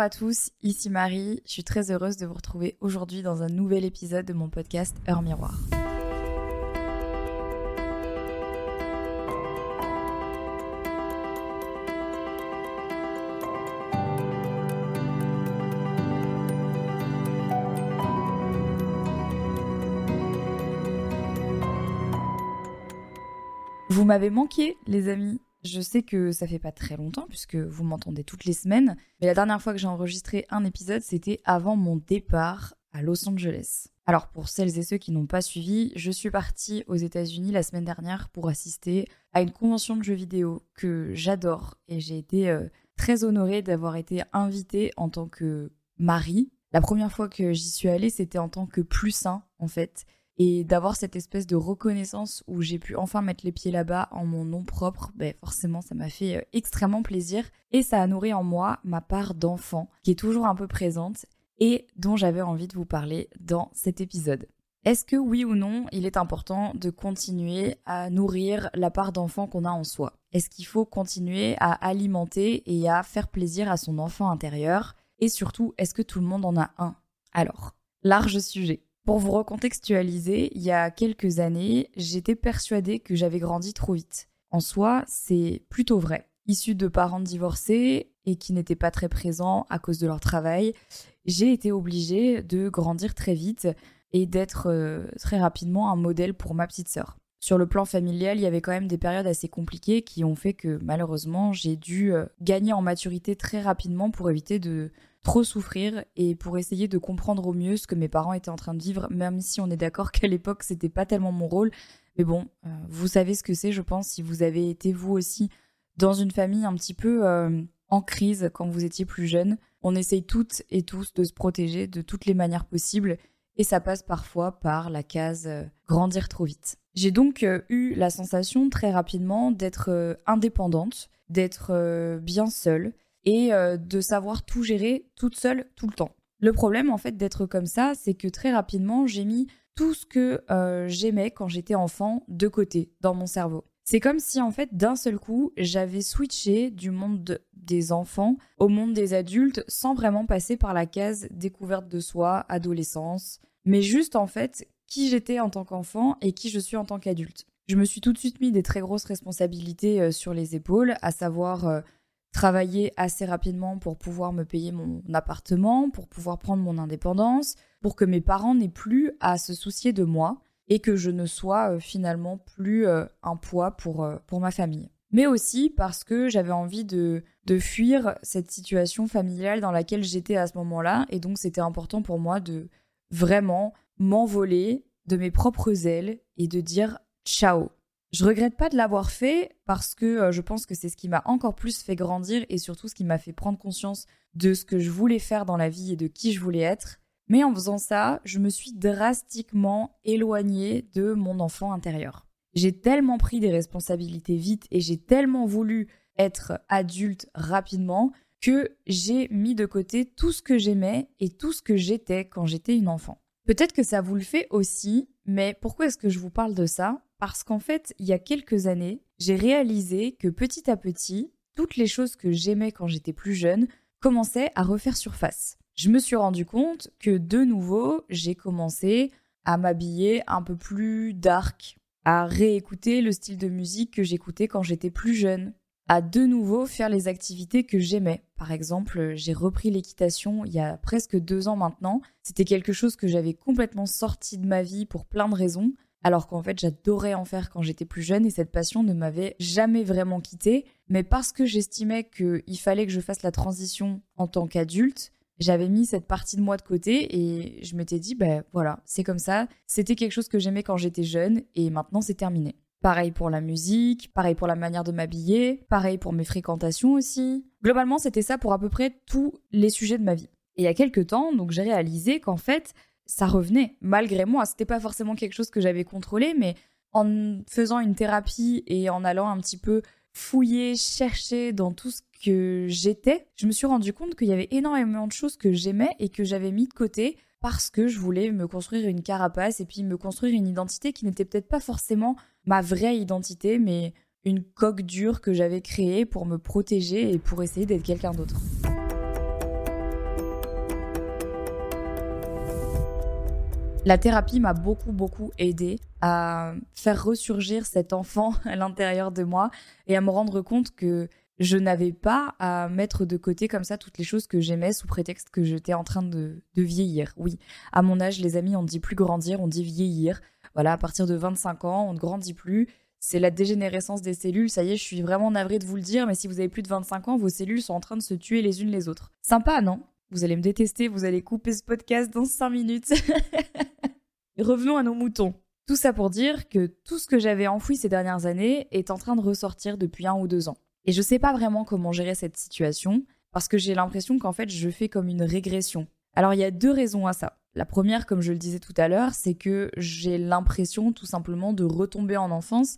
Bonjour à tous, ici Marie. Je suis très heureuse de vous retrouver aujourd'hui dans un nouvel épisode de mon podcast Heure Miroir. Vous m'avez manqué, les amis. Je sais que ça fait pas très longtemps puisque vous m'entendez toutes les semaines, mais la dernière fois que j'ai enregistré un épisode, c'était avant mon départ à Los Angeles. Alors pour celles et ceux qui n'ont pas suivi, je suis partie aux États-Unis la semaine dernière pour assister à une convention de jeux vidéo que j'adore et j'ai été euh, très honorée d'avoir été invitée en tant que mari. La première fois que j'y suis allée, c'était en tant que plus un en fait et d'avoir cette espèce de reconnaissance où j'ai pu enfin mettre les pieds là-bas en mon nom propre, ben forcément ça m'a fait euh, extrêmement plaisir et ça a nourri en moi ma part d'enfant qui est toujours un peu présente et dont j'avais envie de vous parler dans cet épisode. Est-ce que oui ou non, il est important de continuer à nourrir la part d'enfant qu'on a en soi? Est-ce qu'il faut continuer à alimenter et à faire plaisir à son enfant intérieur? Et surtout, est-ce que tout le monde en a un? Alors, large sujet. Pour vous recontextualiser, il y a quelques années, j'étais persuadée que j'avais grandi trop vite. En soi, c'est plutôt vrai. Issu de parents divorcés et qui n'étaient pas très présents à cause de leur travail, j'ai été obligée de grandir très vite et d'être euh, très rapidement un modèle pour ma petite sœur. Sur le plan familial, il y avait quand même des périodes assez compliquées qui ont fait que malheureusement j'ai dû euh, gagner en maturité très rapidement pour éviter de trop souffrir et pour essayer de comprendre au mieux ce que mes parents étaient en train de vivre, même si on est d'accord qu'à l'époque c'était pas tellement mon rôle. Mais bon, euh, vous savez ce que c'est, je pense, si vous avez été vous aussi dans une famille un petit peu euh, en crise quand vous étiez plus jeune. On essaye toutes et tous de se protéger de toutes les manières possibles et ça passe parfois par la case grandir trop vite. J'ai donc eu la sensation très rapidement d'être indépendante, d'être bien seule et euh, de savoir tout gérer toute seule tout le temps. Le problème en fait d'être comme ça, c'est que très rapidement j'ai mis tout ce que euh, j'aimais quand j'étais enfant de côté dans mon cerveau. C'est comme si en fait d'un seul coup j'avais switché du monde des enfants au monde des adultes sans vraiment passer par la case découverte de soi, adolescence, mais juste en fait qui j'étais en tant qu'enfant et qui je suis en tant qu'adulte. Je me suis tout de suite mis des très grosses responsabilités euh, sur les épaules, à savoir travailler assez rapidement pour pouvoir me payer mon appartement, pour pouvoir prendre mon indépendance, pour que mes parents n'aient plus à se soucier de moi et que je ne sois euh, finalement plus euh, un poids pour, euh, pour ma famille. Mais aussi parce que j'avais envie de, de fuir cette situation familiale dans laquelle j'étais à ce moment-là et donc c'était important pour moi de vraiment m'envoler de mes propres ailes et de dire ciao, je regrette pas de l'avoir fait parce que euh, je pense que c'est ce qui m'a encore plus fait grandir et surtout ce qui m'a fait prendre conscience de ce que je voulais faire dans la vie et de qui je voulais être. Mais en faisant ça, je me suis drastiquement éloignée de mon enfant intérieur. J'ai tellement pris des responsabilités vite et j'ai tellement voulu être adulte rapidement que j'ai mis de côté tout ce que j'aimais et tout ce que j'étais quand j'étais une enfant. Peut-être que ça vous le fait aussi, mais pourquoi est-ce que je vous parle de ça? Parce qu'en fait, il y a quelques années, j'ai réalisé que petit à petit, toutes les choses que j'aimais quand j'étais plus jeune commençaient à refaire surface. Je me suis rendu compte que de nouveau, j'ai commencé à m'habiller un peu plus dark, à réécouter le style de musique que j'écoutais quand j'étais plus jeune, à de nouveau faire les activités que j'aimais. Par exemple, j'ai repris l'équitation il y a presque deux ans maintenant. C'était quelque chose que j'avais complètement sorti de ma vie pour plein de raisons alors qu'en fait j'adorais en faire quand j'étais plus jeune et cette passion ne m'avait jamais vraiment quittée. Mais parce que j'estimais qu'il fallait que je fasse la transition en tant qu'adulte, j'avais mis cette partie de moi de côté et je m'étais dit, ben voilà, c'est comme ça. C'était quelque chose que j'aimais quand j'étais jeune et maintenant c'est terminé. Pareil pour la musique, pareil pour la manière de m'habiller, pareil pour mes fréquentations aussi. Globalement, c'était ça pour à peu près tous les sujets de ma vie. Et il y a quelques temps, donc j'ai réalisé qu'en fait, ça revenait malgré moi. C'était pas forcément quelque chose que j'avais contrôlé, mais en faisant une thérapie et en allant un petit peu fouiller, chercher dans tout ce que j'étais, je me suis rendu compte qu'il y avait énormément de choses que j'aimais et que j'avais mis de côté parce que je voulais me construire une carapace et puis me construire une identité qui n'était peut-être pas forcément ma vraie identité, mais une coque dure que j'avais créée pour me protéger et pour essayer d'être quelqu'un d'autre. La thérapie m'a beaucoup, beaucoup aidé à faire ressurgir cet enfant à l'intérieur de moi et à me rendre compte que je n'avais pas à mettre de côté comme ça toutes les choses que j'aimais sous prétexte que j'étais en train de, de, vieillir. Oui, à mon âge, les amis, on dit plus grandir, on dit vieillir. Voilà, à partir de 25 ans, on ne grandit plus. C'est la dégénérescence des cellules. Ça y est, je suis vraiment navrée de vous le dire, mais si vous avez plus de 25 ans, vos cellules sont en train de se tuer les unes les autres. Sympa, non? Vous allez me détester, vous allez couper ce podcast dans 5 minutes. Revenons à nos moutons. Tout ça pour dire que tout ce que j'avais enfoui ces dernières années est en train de ressortir depuis un ou deux ans. Et je sais pas vraiment comment gérer cette situation, parce que j'ai l'impression qu'en fait je fais comme une régression. Alors il y a deux raisons à ça. La première, comme je le disais tout à l'heure, c'est que j'ai l'impression tout simplement de retomber en enfance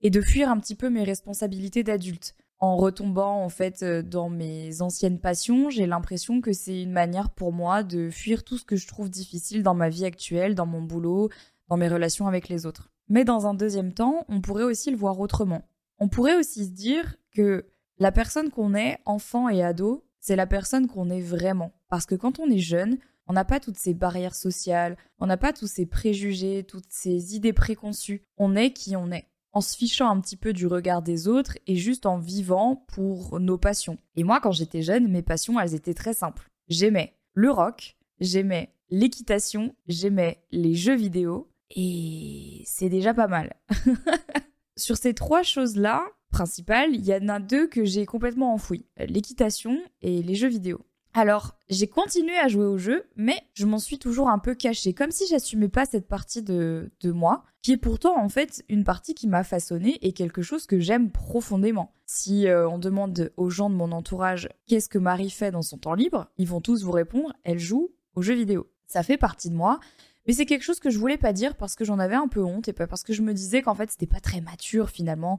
et de fuir un petit peu mes responsabilités d'adulte. En retombant en fait euh, dans mes anciennes passions, j'ai l'impression que c'est une manière pour moi de fuir tout ce que je trouve difficile dans ma vie actuelle, dans mon boulot, dans mes relations avec les autres. Mais dans un deuxième temps, on pourrait aussi le voir autrement. On pourrait aussi se dire que la personne qu'on est, enfant et ado, c'est la personne qu'on est vraiment. Parce que quand on est jeune, on n'a pas toutes ces barrières sociales, on n'a pas tous ces préjugés, toutes ces idées préconçues. On est qui on est, en se fichant un petit peu du regard des autres et juste en vivant pour nos passions. Et moi, quand j'étais jeune, mes passions, elles étaient très simples. J'aimais le rock, j'aimais l'équitation, j'aimais les jeux vidéo, et c'est déjà pas mal. Sur ces trois choses-là, principales, il y en a deux que j'ai complètement enfouies, l'équitation et les jeux vidéo. Alors, j'ai continué à jouer au jeu, mais je m'en suis toujours un peu cachée, comme si j'assumais pas cette partie de, de moi, qui est pourtant en fait une partie qui m'a façonnée et quelque chose que j'aime profondément. Si euh, on demande aux gens de mon entourage qu'est-ce que Marie fait dans son temps libre, ils vont tous vous répondre elle joue aux jeux vidéo. Ça fait partie de moi, mais c'est quelque chose que je voulais pas dire parce que j'en avais un peu honte et parce que je me disais qu'en fait c'était pas très mature finalement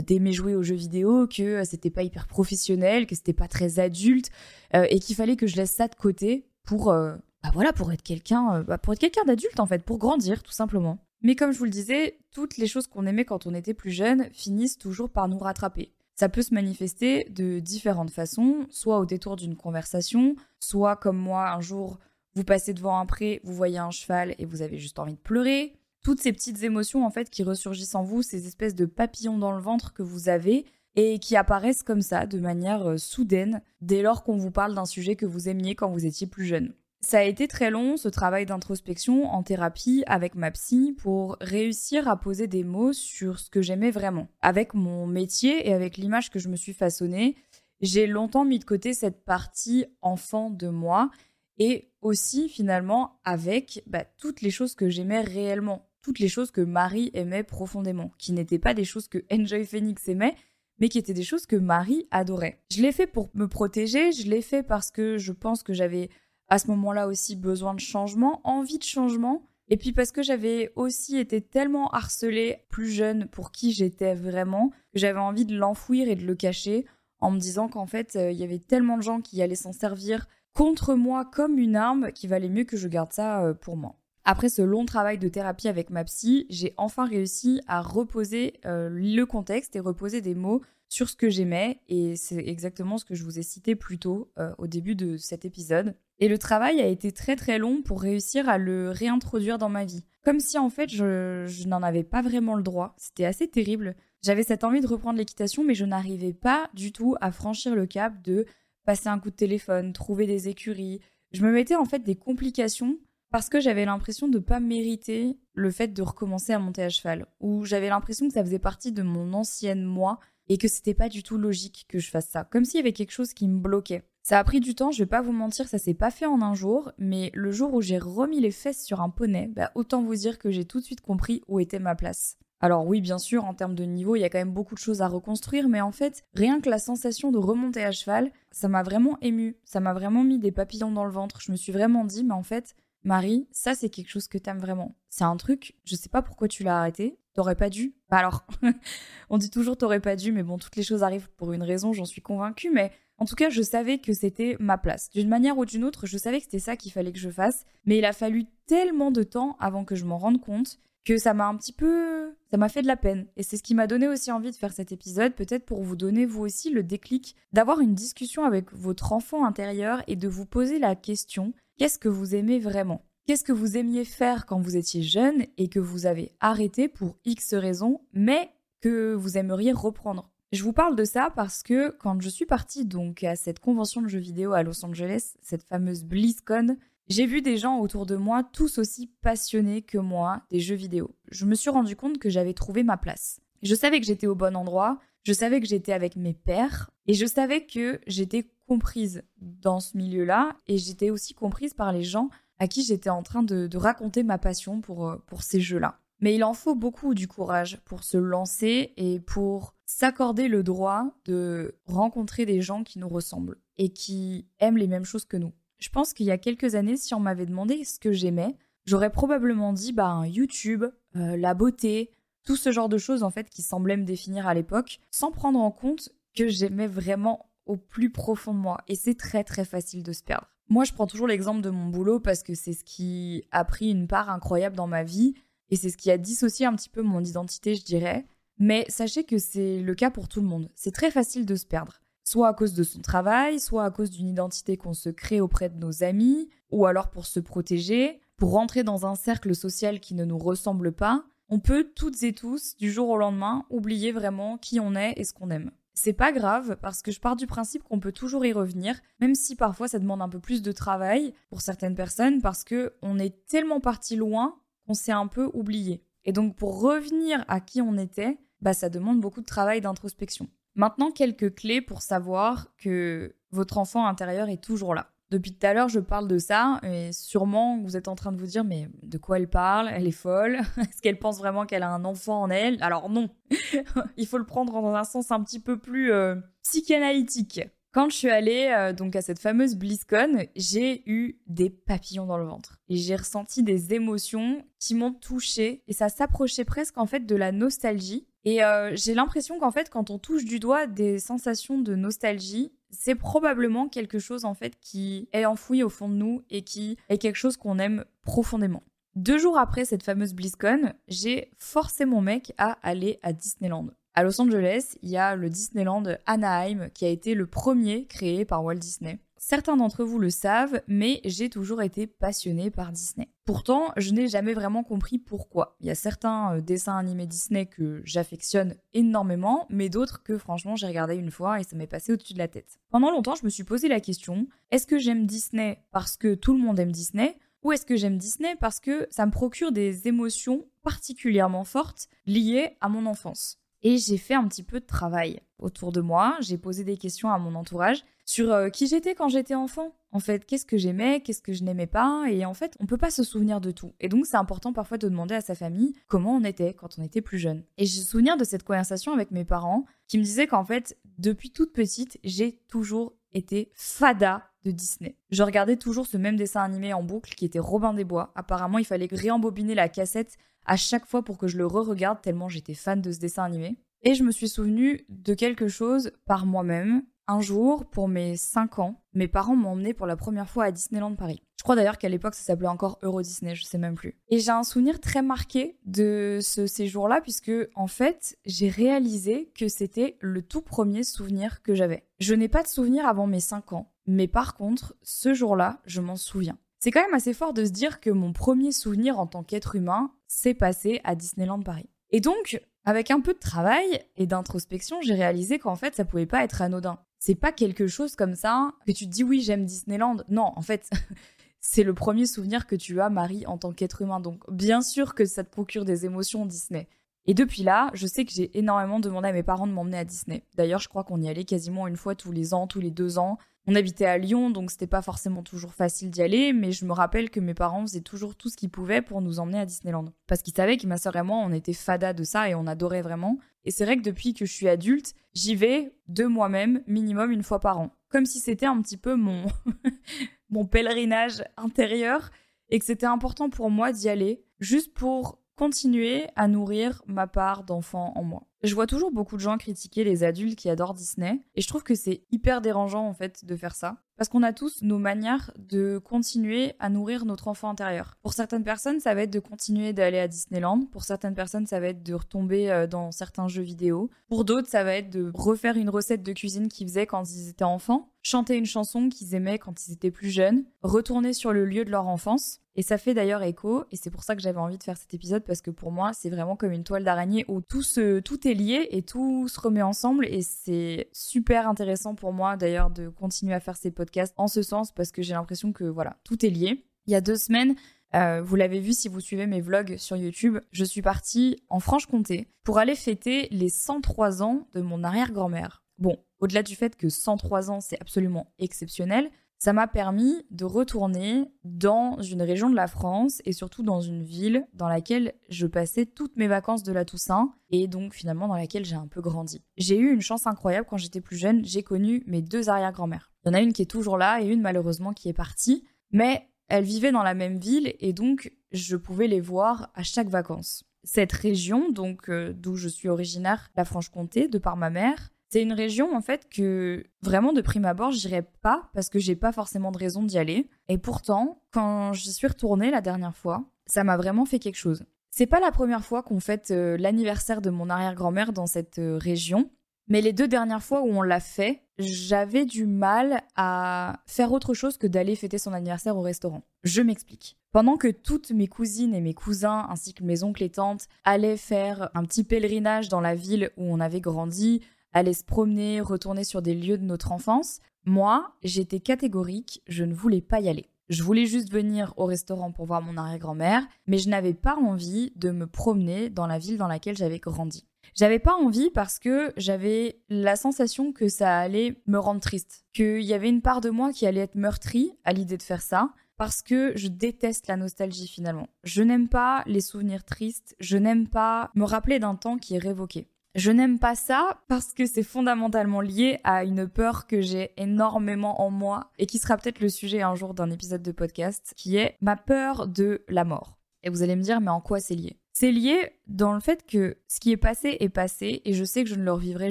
d'aimer jouer aux jeux vidéo, que euh, c'était pas hyper professionnel, que c'était pas très adulte, euh, et qu'il fallait que je laisse ça de côté pour, bah voilà, pour être quelqu'un, bah pour être quelqu'un d'adulte en fait, pour grandir tout simplement. Mais comme je vous le disais, toutes les choses qu'on aimait quand on était plus jeune finissent toujours par nous rattraper. Ça peut se manifester de différentes façons, soit au détour d'une conversation, soit comme moi un jour vous passez devant un pré, vous voyez un cheval et vous avez juste envie de pleurer, toutes ces petites émotions en fait qui ressurgissent en vous, ces espèces de papillons dans le ventre que vous avez et qui apparaissent comme ça de manière euh, soudaine dès lors qu'on vous parle d'un sujet que vous aimiez quand vous étiez plus jeune. Ça a été très long ce travail d'introspection en thérapie avec ma psy pour réussir à poser des mots sur ce que j'aimais vraiment. Avec mon métier et avec l'image que je me suis façonnée, j'ai longtemps mis de côté cette partie enfant de moi et aussi finalement avec bah, toutes les choses que j'aimais réellement toutes les choses que Marie aimait profondément, qui n'étaient pas des choses que Enjoy Phoenix aimait, mais qui étaient des choses que Marie adorait. Je l'ai fait pour me protéger, je l'ai fait parce que je pense que j'avais à ce moment-là aussi besoin de changement, envie de changement, et puis parce que j'avais aussi été tellement harcelée plus jeune pour qui j'étais vraiment, que j'avais envie de l'enfouir et de le cacher, en me disant qu'en fait, euh, il y avait tellement de gens qui allaient s'en servir contre moi comme une arme qu'il valait mieux que je garde ça euh, pour moi. Après ce long travail de thérapie avec ma psy, j'ai enfin réussi à reposer euh, le contexte et reposer des mots sur ce que j'aimais et c'est exactement ce que je vous ai cité plus tôt euh, au début de cet épisode. Et le travail a été très très long pour réussir à le réintroduire dans ma vie. Comme si en fait je, je n'en avais pas vraiment le droit. C'était assez terrible. J'avais cette envie de reprendre l'équitation mais je n'arrivais pas du tout à franchir le cap de passer un coup de téléphone, trouver des écuries. Je me mettais en fait des complications parce que j'avais l'impression de ne pas mériter le fait de recommencer à monter à cheval, ou j'avais l'impression que ça faisait partie de mon ancienne moi et que c'était pas du tout logique que je fasse ça, comme s'il y avait quelque chose qui me bloquait. Ça a pris du temps, je vais pas vous mentir, ça s'est pas fait en un jour, mais le jour où j'ai remis les fesses sur un poney, bah autant vous dire que j'ai tout de suite compris où était ma place. Alors oui, bien sûr, en termes de niveau, il y a quand même beaucoup de choses à reconstruire, mais en fait, rien que la sensation de remonter à cheval, ça m'a vraiment ému, ça m'a vraiment mis des papillons dans le ventre. Je me suis vraiment dit, mais en fait, Marie, ça c'est quelque chose que t'aimes vraiment. C'est un truc, je sais pas pourquoi tu l'as arrêté. T'aurais pas dû. Bah alors, on dit toujours t'aurais pas dû, mais bon, toutes les choses arrivent pour une raison, j'en suis convaincue, mais en tout cas, je savais que c'était ma place. D'une manière ou d'une autre, je savais que c'était ça qu'il fallait que je fasse, mais il a fallu tellement de temps avant que je m'en rende compte que ça m'a un petit peu... ça m'a fait de la peine. Et c'est ce qui m'a donné aussi envie de faire cet épisode, peut-être pour vous donner vous aussi le déclic d'avoir une discussion avec votre enfant intérieur et de vous poser la question, Qu'est-ce que vous aimez vraiment? Qu'est-ce que vous aimiez faire quand vous étiez jeune et que vous avez arrêté pour X raisons, mais que vous aimeriez reprendre? Je vous parle de ça parce que quand je suis partie donc à cette convention de jeux vidéo à Los Angeles, cette fameuse BlizzCon, j'ai vu des gens autour de moi tous aussi passionnés que moi des jeux vidéo. Je me suis rendu compte que j'avais trouvé ma place. Je savais que j'étais au bon endroit, je savais que j'étais avec mes pairs et je savais que j'étais comprise dans ce milieu-là et j'étais aussi comprise par les gens à qui j'étais en train de, raconter ma passion pour, euh, pour ces jeux-là. Mais il en faut beaucoup du courage pour se lancer et pour s'accorder le droit de rencontrer des gens qui nous ressemblent et qui aiment les mêmes choses que nous. Je pense qu'il y a quelques années, si on m'avait demandé ce que j'aimais, j'aurais probablement dit bah, YouTube, euh, la beauté, tout ce genre de choses en fait qui semblaient me définir à l'époque, sans prendre en compte que j'aimais vraiment au plus profond de moi. Et c'est très très facile de se perdre. Moi, je prends toujours l'exemple de mon boulot parce que c'est ce qui a pris une part incroyable dans ma vie et c'est ce qui a dissocié un petit peu mon identité, je dirais. Mais sachez que c'est le cas pour tout le monde. C'est très facile de se perdre. Soit à cause de son travail, soit à cause d'une identité qu'on se crée auprès de nos amis, ou alors pour se protéger, pour rentrer dans un cercle social qui ne nous ressemble pas, on peut toutes et tous, du jour au lendemain, oublier vraiment qui on est et ce qu'on aime. C'est pas grave parce que je pars du principe qu'on peut toujours y revenir, même si parfois ça demande un peu plus de travail pour certaines personnes parce que on est tellement parti loin qu'on s'est un peu oublié. Et donc pour revenir à qui on était, bah ça demande beaucoup de travail d'introspection. Maintenant quelques clés pour savoir que votre enfant intérieur est toujours là. Depuis tout à l'heure, je parle de ça, et sûrement vous êtes en train de vous dire, mais de quoi elle parle? Elle est folle. Est-ce qu'elle pense vraiment qu'elle a un enfant en elle? Alors non. Il faut le prendre dans un sens un petit peu plus euh, psychanalytique. Quand je suis allée euh, donc à cette fameuse BlizzCon, j'ai eu des papillons dans le ventre. Et j'ai ressenti des émotions qui m'ont touchée. Et ça s'approchait presque en fait de la nostalgie. Et euh, j'ai l'impression qu'en fait quand on touche du doigt des sensations de nostalgie, c'est probablement quelque chose en fait qui est enfoui au fond de nous et qui est quelque chose qu'on aime profondément. Deux jours après cette fameuse BlizzCon, j'ai forcé mon mec à aller à Disneyland. À Los Angeles, il y a le Disneyland Anaheim qui a été le premier créé par Walt Disney. Certains d'entre vous le savent, mais j'ai toujours été passionnée par Disney. Pourtant, je n'ai jamais vraiment compris pourquoi. Il y a certains euh, dessins animés Disney que j'affectionne énormément, mais d'autres que franchement j'ai regardé une fois et ça m'est passé au-dessus de la tête. Pendant longtemps, je me suis posé la question, est-ce que j'aime Disney parce que tout le monde aime Disney ou est-ce que j'aime Disney parce que ça me procure des émotions particulièrement fortes liées à mon enfance? Et j'ai fait un petit peu de travail autour de moi, j'ai posé des questions à mon entourage sur euh, qui j'étais quand j'étais enfant. En fait, qu'est-ce que j'aimais, qu'est-ce que je n'aimais pas, et en fait, on peut pas se souvenir de tout. Et donc, c'est important parfois de demander à sa famille comment on était quand on était plus jeune. Et j'ai souvenir de cette conversation avec mes parents qui me disaient qu'en fait, depuis toute petite, j'ai toujours été fada de Disney. Je regardais toujours ce même dessin animé en boucle qui était Robin des Bois. Apparemment, il fallait réembobiner la cassette à chaque fois pour que je le re-regarde tellement j'étais fan de ce dessin animé. Et je me suis souvenu de quelque chose par moi-même un jour, pour mes 5 ans, mes parents m'ont emmené pour la première fois à Disneyland Paris. Je crois d'ailleurs qu'à l'époque ça s'appelait encore Euro Disney, je sais même plus. Et j'ai un souvenir très marqué de ce séjour-là puisque en fait j'ai réalisé que c'était le tout premier souvenir que j'avais. Je n'ai pas de souvenir avant mes 5 ans, mais par contre ce jour-là je m'en souviens. C'est quand même assez fort de se dire que mon premier souvenir en tant qu'être humain s'est passé à Disneyland Paris. Et donc, avec un peu de travail et d'introspection, j'ai réalisé qu'en fait, ça pouvait pas être anodin c'est pas quelque chose comme ça que tu te dis oui, j'aime Disneyland. Non, en fait, c'est le premier souvenir que tu as, Marie, en tant qu'être humain. Donc, bien sûr que ça te procure des émotions Disney. Et depuis là, je sais que j'ai énormément demandé à mes parents de m'emmener à Disney. D'ailleurs, je crois qu'on y allait quasiment une fois tous les ans, tous les deux ans. On habitait à Lyon, donc c'était pas forcément toujours facile d'y aller, mais je me rappelle que mes parents faisaient toujours tout ce qu'ils pouvaient pour nous emmener à Disneyland. Parce qu'ils savaient que ma sœur et moi, on était fada de ça et on adorait vraiment. Et c'est vrai que depuis que je suis adulte, j'y vais de moi-même minimum une fois par an. Comme si c'était un petit peu mon, mon pèlerinage intérieur et que c'était important pour moi d'y aller, juste pour continuer à nourrir ma part d'enfant en moi. Je vois toujours beaucoup de gens critiquer les adultes qui adorent Disney et je trouve que c'est hyper dérangeant en fait de faire ça parce qu'on a tous nos manières de continuer à nourrir notre enfant intérieur. Pour certaines personnes, ça va être de continuer d'aller à Disneyland, pour certaines personnes, ça va être de retomber euh, dans certains jeux vidéo, pour d'autres, ça va être de refaire une recette de cuisine qu'ils faisaient quand ils étaient enfants. Chanter une chanson qu'ils aimaient quand ils étaient plus jeunes, retourner sur le lieu de leur enfance. Et ça fait d'ailleurs écho, et c'est pour ça que j'avais envie de faire cet épisode, parce que pour moi, c'est vraiment comme une toile d'araignée où tout, se, tout est lié et tout se remet ensemble. Et c'est super intéressant pour moi d'ailleurs de continuer à faire ces podcasts en ce sens, parce que j'ai l'impression que voilà, tout est lié. Il y a deux semaines, euh, vous l'avez vu si vous suivez mes vlogs sur YouTube, je suis partie en Franche-Comté pour aller fêter les 103 ans de mon arrière-grand-mère. Bon, au-delà du fait que 103 ans, c'est absolument exceptionnel, ça m'a permis de retourner dans une région de la France et surtout dans une ville dans laquelle je passais toutes mes vacances de la Toussaint et donc finalement dans laquelle j'ai un peu grandi. J'ai eu une chance incroyable quand j'étais plus jeune, j'ai connu mes deux arrière-grand-mères. Il y en a une qui est toujours là et une malheureusement qui est partie, mais elles vivaient dans la même ville et donc je pouvais les voir à chaque vacances. Cette région, donc euh, d'où je suis originaire, la Franche-Comté, de par ma mère, c'est une région en fait que vraiment de prime abord j'irais pas parce que j'ai pas forcément de raison d'y aller. Et pourtant, quand j'y suis retournée la dernière fois, ça m'a vraiment fait quelque chose. C'est pas la première fois qu'on fête euh, l'anniversaire de mon arrière-grand-mère dans cette euh, région. Mais les deux dernières fois où on l'a fait, j'avais du mal à faire autre chose que d'aller fêter son anniversaire au restaurant. Je m'explique. Pendant que toutes mes cousines et mes cousins, ainsi que mes oncles et tantes, allaient faire un petit pèlerinage dans la ville où on avait grandi, allaient se promener, retourner sur des lieux de notre enfance, moi, j'étais catégorique, je ne voulais pas y aller. Je voulais juste venir au restaurant pour voir mon arrière-grand-mère, mais je n'avais pas envie de me promener dans la ville dans laquelle j'avais grandi. J'avais pas envie parce que j'avais la sensation que ça allait me rendre triste, qu'il y avait une part de moi qui allait être meurtrie à l'idée de faire ça, parce que je déteste la nostalgie finalement. Je n'aime pas les souvenirs tristes, je n'aime pas me rappeler d'un temps qui est révoqué. Je n'aime pas ça parce que c'est fondamentalement lié à une peur que j'ai énormément en moi et qui sera peut-être le sujet un jour d'un épisode de podcast, qui est ma peur de la mort. Et vous allez me dire, mais en quoi c'est lié? C'est lié dans le fait que ce qui est passé est passé et je sais que je ne le revivrai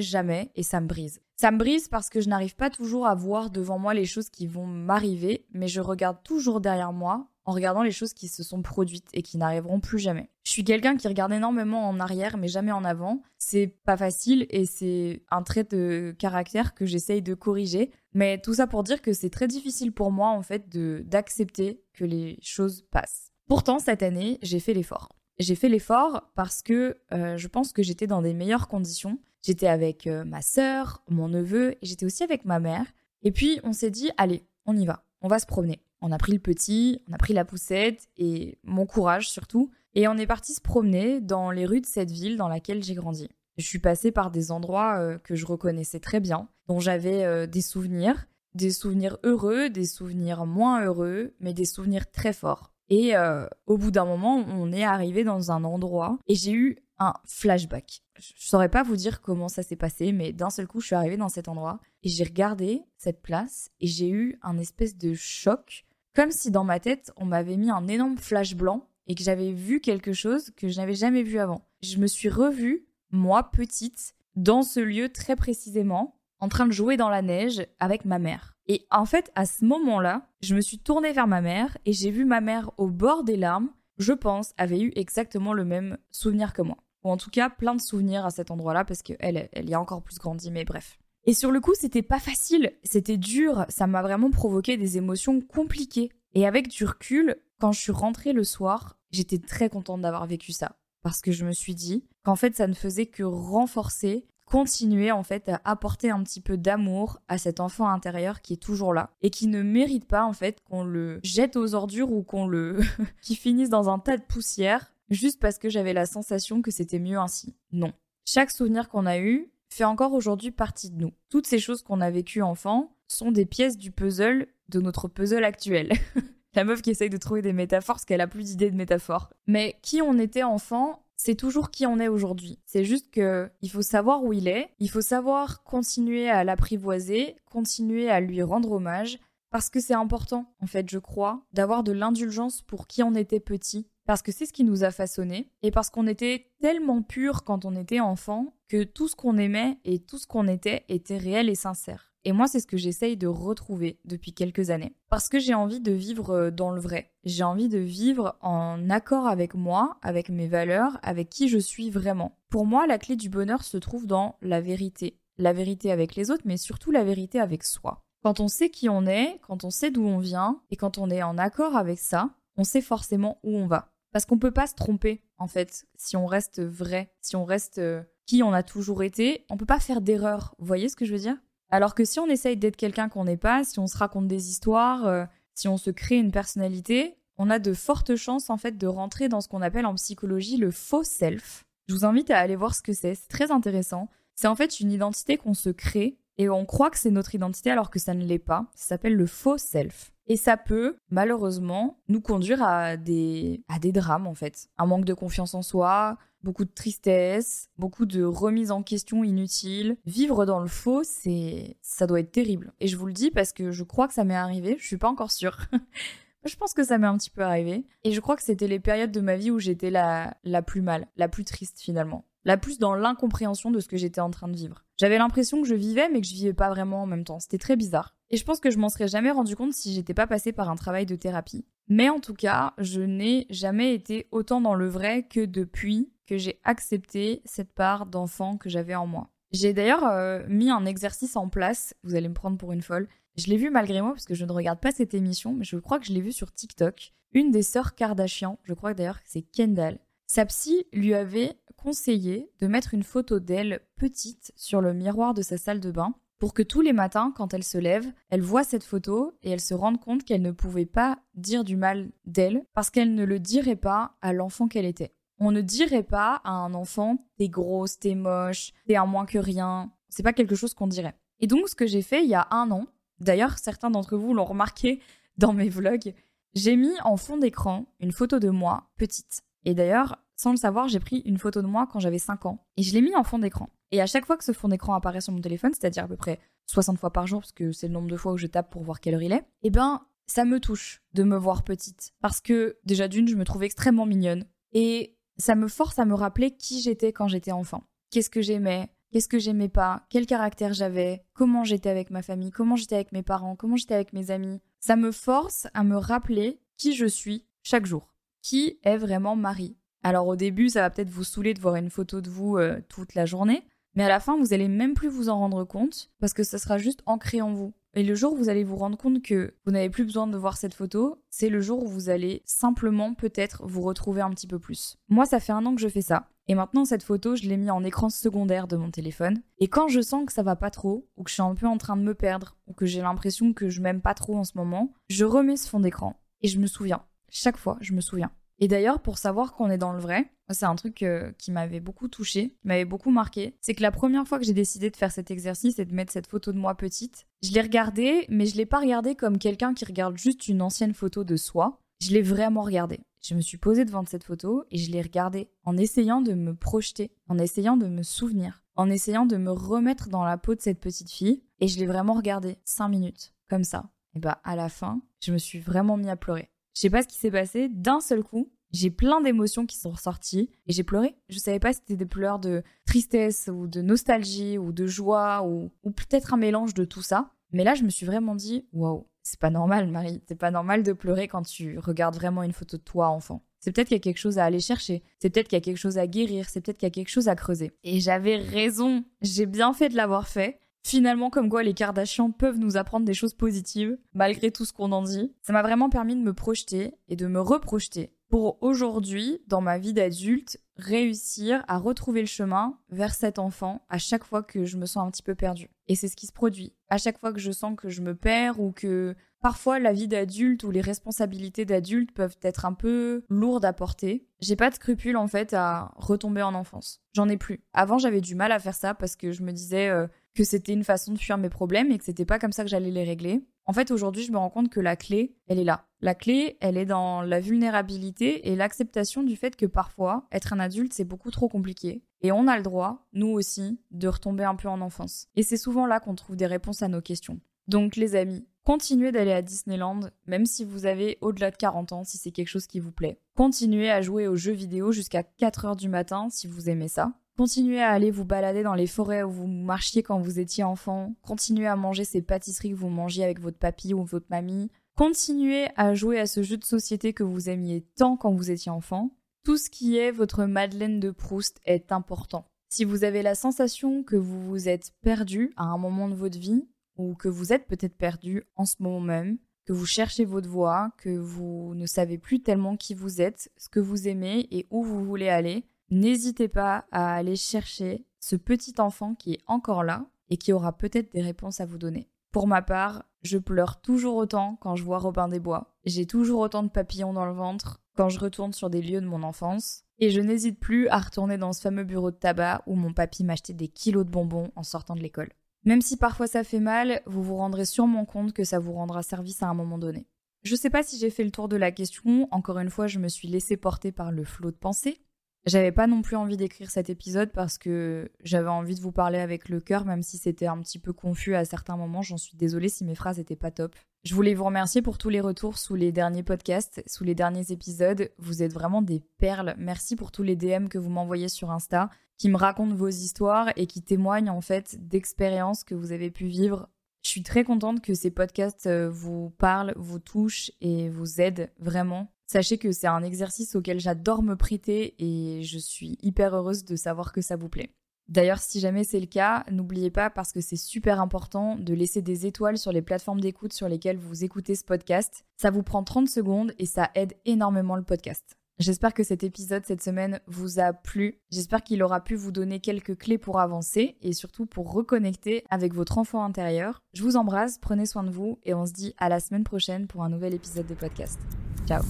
jamais et ça me brise. Ça me brise parce que je n'arrive pas toujours à voir devant moi les choses qui vont m'arriver, mais je regarde toujours derrière moi en regardant les choses qui se sont produites et qui n'arriveront plus jamais. Je suis quelqu'un qui regarde énormément en arrière mais jamais en avant. C'est pas facile et c'est un trait de caractère que j'essaye de corriger. Mais tout ça pour dire que c'est très difficile pour moi en fait d'accepter que les choses passent. Pourtant cette année j'ai fait l'effort. J'ai fait l'effort parce que euh, je pense que j'étais dans des meilleures conditions. J'étais avec euh, ma sœur, mon neveu, et j'étais aussi avec ma mère. Et puis on s'est dit, allez, on y va, on va se promener. On a pris le petit, on a pris la poussette et mon courage surtout, et on est parti se promener dans les rues de cette ville dans laquelle j'ai grandi. Je suis passée par des endroits euh, que je reconnaissais très bien, dont j'avais des souvenirs, des souvenirs heureux, des souvenirs moins heureux, mais des souvenirs très forts. Et euh, au bout d'un moment, on est arrivé dans un endroit et j'ai eu un flashback. Je saurais pas vous dire comment ça s'est passé, mais d'un seul coup, je suis arrivée dans cet endroit et j'ai regardé cette place et j'ai eu un espèce de choc, comme si dans ma tête, on m'avait mis un énorme flash blanc et que j'avais vu quelque chose que je n'avais jamais vu avant. Je me suis revue, moi petite, dans ce lieu très précisément, en train de jouer dans la neige avec ma mère. Et en fait, à ce moment-là, je me suis tournée vers ma mère et j'ai vu ma mère au bord des larmes, je pense, avait eu exactement le même souvenir que moi. Ou en tout cas, plein de souvenirs à cet endroit-là parce qu'elle, elle y a encore plus grandi, mais bref. Et sur le coup, c'était pas facile, c'était dur, ça m'a vraiment provoqué des émotions compliquées. Et avec du recul, quand je suis rentrée le soir, j'étais très contente d'avoir vécu ça. Parce que je me suis dit qu'en fait, ça ne faisait que renforcer continuer en fait à apporter un petit peu d'amour à cet enfant intérieur qui est toujours là et qui ne mérite pas en fait qu'on le jette aux ordures ou qu'on le qui finisse dans un tas de poussière juste parce que j'avais la sensation que c'était mieux ainsi. Non. Chaque souvenir qu'on a eu fait encore aujourd'hui partie de nous. Toutes ces choses qu'on a vécues enfant sont des pièces du puzzle de notre puzzle actuel. La meuf qui essaye de trouver des métaphores parce qu'elle a plus d'idées de métaphores. Mais qui on était enfant c'est toujours qui on est aujourd'hui. C'est juste que il faut savoir où il est, il faut savoir continuer à l'apprivoiser, continuer à lui rendre hommage, parce que c'est important, en fait, je crois, d'avoir de l'indulgence pour qui on était petit, parce que c'est ce qui nous a façonné, et parce qu'on était tellement pur quand on était enfant que tout ce qu'on aimait et tout ce qu'on était était réel et sincère. Et moi, c'est ce que j'essaye de retrouver depuis quelques années. Parce que j'ai envie de vivre euh, dans le vrai. J'ai envie de vivre en accord avec moi, avec mes valeurs, avec qui je suis vraiment. Pour moi, la clé du bonheur se trouve dans la vérité. La vérité avec les autres, mais surtout la vérité avec soi. Quand on sait qui on est, quand on sait d'où on vient, et quand on est en accord avec ça, on sait forcément où on va. Parce qu'on peut pas se tromper, en fait, si on reste vrai, si on reste euh, qui on a toujours été, on peut pas faire d'erreur. Vous voyez ce que je veux dire? Alors que si on essaye d'être quelqu'un qu'on n'est pas, si on se raconte des histoires, euh, si on se crée une personnalité, on a de fortes chances en fait de rentrer dans ce qu'on appelle en psychologie le faux self. Je vous invite à aller voir ce que c'est, c'est très intéressant. C'est en fait une identité qu'on se crée et on croit que c'est notre identité alors que ça ne l'est pas. Ça s'appelle le faux self. Et ça peut, malheureusement, nous conduire à des, à des drames, en fait. Un manque de confiance en soi, beaucoup de tristesse, beaucoup de remise en question inutile. Vivre dans le faux, c'est, ça doit être terrible. Et je vous le dis parce que je crois que ça m'est arrivé, je suis pas encore sûre. je pense que ça m'est un petit peu arrivé. Et je crois que c'était les périodes de ma vie où j'étais la, la plus mal, la plus triste finalement la plus dans l'incompréhension de ce que j'étais en train de vivre. J'avais l'impression que je vivais mais que je vivais pas vraiment en même temps. C'était très bizarre. Et je pense que je m'en serais jamais rendu compte si j'étais pas passée par un travail de thérapie. Mais en tout cas, je n'ai jamais été autant dans le vrai que depuis que j'ai accepté cette part d'enfant que j'avais en moi. J'ai d'ailleurs euh, mis un exercice en place, vous allez me prendre pour une folle. Je l'ai vu malgré moi parce que je ne regarde pas cette émission, mais je crois que je l'ai vu sur TikTok. Une des sœurs Kardashian, je crois d'ailleurs c'est Kendall, sa psy lui avait conseillé de mettre une photo d'elle petite sur le miroir de sa salle de bain pour que tous les matins, quand elle se lève, elle voit cette photo et elle se rende compte qu'elle ne pouvait pas dire du mal d'elle parce qu'elle ne le dirait pas à l'enfant qu'elle était. On ne dirait pas à un enfant t'es grosse, t'es moche, t'es un moins que rien. C'est pas quelque chose qu'on dirait. Et donc ce que j'ai fait il y a un an, d'ailleurs certains d'entre vous l'ont remarqué dans mes vlogs, j'ai mis en fond d'écran une photo de moi petite. Et d'ailleurs, sans le savoir, j'ai pris une photo de moi quand j'avais 5 ans et je l'ai mis en fond d'écran. Et à chaque fois que ce fond d'écran apparaît sur mon téléphone, c'est-à-dire à peu près 60 fois par jour, parce que c'est le nombre de fois où je tape pour voir quelle heure il est, eh ben, ça me touche de me voir petite. Parce que, déjà d'une, je me trouve extrêmement mignonne. Et ça me force à me rappeler qui j'étais quand j'étais enfant. Qu'est-ce que j'aimais, qu'est-ce que j'aimais pas, quel caractère j'avais, comment j'étais avec ma famille, comment j'étais avec mes parents, comment j'étais avec mes amis. Ça me force à me rappeler qui je suis chaque jour. Qui est vraiment Marie alors au début, ça va peut-être vous saouler de voir une photo de vous euh, toute la journée, mais à la fin, vous allez même plus vous en rendre compte parce que ça sera juste ancré en vous. Et le jour où vous allez vous rendre compte que vous n'avez plus besoin de voir cette photo, c'est le jour où vous allez simplement peut-être vous retrouver un petit peu plus. Moi, ça fait un an que je fais ça. Et maintenant, cette photo, je l'ai mis en écran secondaire de mon téléphone. Et quand je sens que ça va pas trop, ou que je suis un peu en train de me perdre, ou que j'ai l'impression que je m'aime pas trop en ce moment, je remets ce fond d'écran. Et je me souviens. Chaque fois, je me souviens. Et d'ailleurs, pour savoir qu'on est dans le vrai, c'est un truc euh, qui m'avait beaucoup touché, qui m'avait beaucoup marqué. C'est que la première fois que j'ai décidé de faire cet exercice et de mettre cette photo de moi petite, je l'ai regardée, mais je l'ai pas regardée comme quelqu'un qui regarde juste une ancienne photo de soi. Je l'ai vraiment regardée. Je me suis posée devant cette photo et je l'ai regardée en essayant de me projeter, en essayant de me souvenir, en essayant de me remettre dans la peau de cette petite fille. Et je l'ai vraiment regardée cinq minutes, comme ça. Et bah à la fin, je me suis vraiment mis à pleurer. Je sais pas ce qui s'est passé, d'un seul coup, j'ai plein d'émotions qui sont ressorties et j'ai pleuré. Je savais pas si c'était des pleurs de tristesse ou de nostalgie ou de joie ou, ou peut-être un mélange de tout ça. Mais là, je me suis vraiment dit, waouh, c'est pas normal, Marie. C'est pas normal de pleurer quand tu regardes vraiment une photo de toi enfant. C'est peut-être qu'il y a quelque chose à aller chercher. C'est peut-être qu'il y a quelque chose à guérir. C'est peut-être qu'il y a quelque chose à creuser. Et j'avais raison. J'ai bien fait de l'avoir fait. Finalement, comme quoi les Kardashians peuvent nous apprendre des choses positives, malgré tout ce qu'on en dit. Ça m'a vraiment permis de me projeter et de me reprojeter pour aujourd'hui, dans ma vie d'adulte, réussir à retrouver le chemin vers cet enfant à chaque fois que je me sens un petit peu perdue. Et c'est ce qui se produit. À chaque fois que je sens que je me perds ou que parfois la vie d'adulte ou les responsabilités d'adulte peuvent être un peu lourdes à porter, j'ai pas de scrupule en fait à retomber en enfance. J'en ai plus. Avant, j'avais du mal à faire ça parce que je me disais euh, que c'était une façon de fuir mes problèmes et que c'était pas comme ça que j'allais les régler. En fait, aujourd'hui, je me rends compte que la clé, elle est là. La clé, elle est dans la vulnérabilité et l'acceptation du fait que parfois, être un adulte, c'est beaucoup trop compliqué. Et on a le droit, nous aussi, de retomber un peu en enfance. Et c'est souvent là qu'on trouve des réponses à nos questions. Donc, les amis, continuez d'aller à Disneyland, même si vous avez au-delà de 40 ans, si c'est quelque chose qui vous plaît. Continuez à jouer aux jeux vidéo jusqu'à 4 heures du matin, si vous aimez ça. Continuez à aller vous balader dans les forêts où vous marchiez quand vous étiez enfant. Continuez à manger ces pâtisseries que vous mangiez avec votre papy ou votre mamie. Continuez à jouer à ce jeu de société que vous aimiez tant quand vous étiez enfant. Tout ce qui est votre Madeleine de Proust est important. Si vous avez la sensation que vous vous êtes perdu à un moment de votre vie, ou que vous êtes peut-être perdu en ce moment même, que vous cherchez votre voie, que vous ne savez plus tellement qui vous êtes, ce que vous aimez et où vous voulez aller, n'hésitez pas à aller chercher ce petit enfant qui est encore là et qui aura peut-être des réponses à vous donner. Pour ma part, je pleure toujours autant quand je vois Robin des Bois. J'ai toujours autant de papillons dans le ventre quand je retourne sur des lieux de mon enfance. Et je n'hésite plus à retourner dans ce fameux bureau de tabac où mon papy m'achetait des kilos de bonbons en sortant de l'école. Même si parfois ça fait mal, vous vous rendrez sûrement compte que ça vous rendra service à un moment donné. Je sais pas si j'ai fait le tour de la question, encore une fois je me suis laissé porter par le flot de pensée, j'avais pas non plus envie d'écrire cet épisode parce que j'avais envie de vous parler avec le cœur, même si c'était un petit peu confus à certains moments. J'en suis désolée si mes phrases étaient pas top. Je voulais vous remercier pour tous les retours sous les derniers podcasts, sous les derniers épisodes. Vous êtes vraiment des perles. Merci pour tous les DM que vous m'envoyez sur Insta, qui me racontent vos histoires et qui témoignent en fait d'expériences que vous avez pu vivre. Je suis très contente que ces podcasts euh, vous parlent, vous touchent et vous aident vraiment. Sachez que c'est un exercice auquel j'adore me prêter et je suis hyper heureuse de savoir que ça vous plaît. D'ailleurs, si jamais c'est le cas, n'oubliez pas parce que c'est super important de laisser des étoiles sur les plateformes d'écoute sur lesquelles vous écoutez ce podcast. Ça vous prend 30 secondes et ça aide énormément le podcast. J'espère que cet épisode cette semaine vous a plu. J'espère qu'il aura pu vous donner quelques clés pour avancer et surtout pour reconnecter avec votre enfant intérieur. Je vous embrasse, prenez soin de vous et on se dit à la semaine prochaine pour un nouvel épisode de podcast. Ciao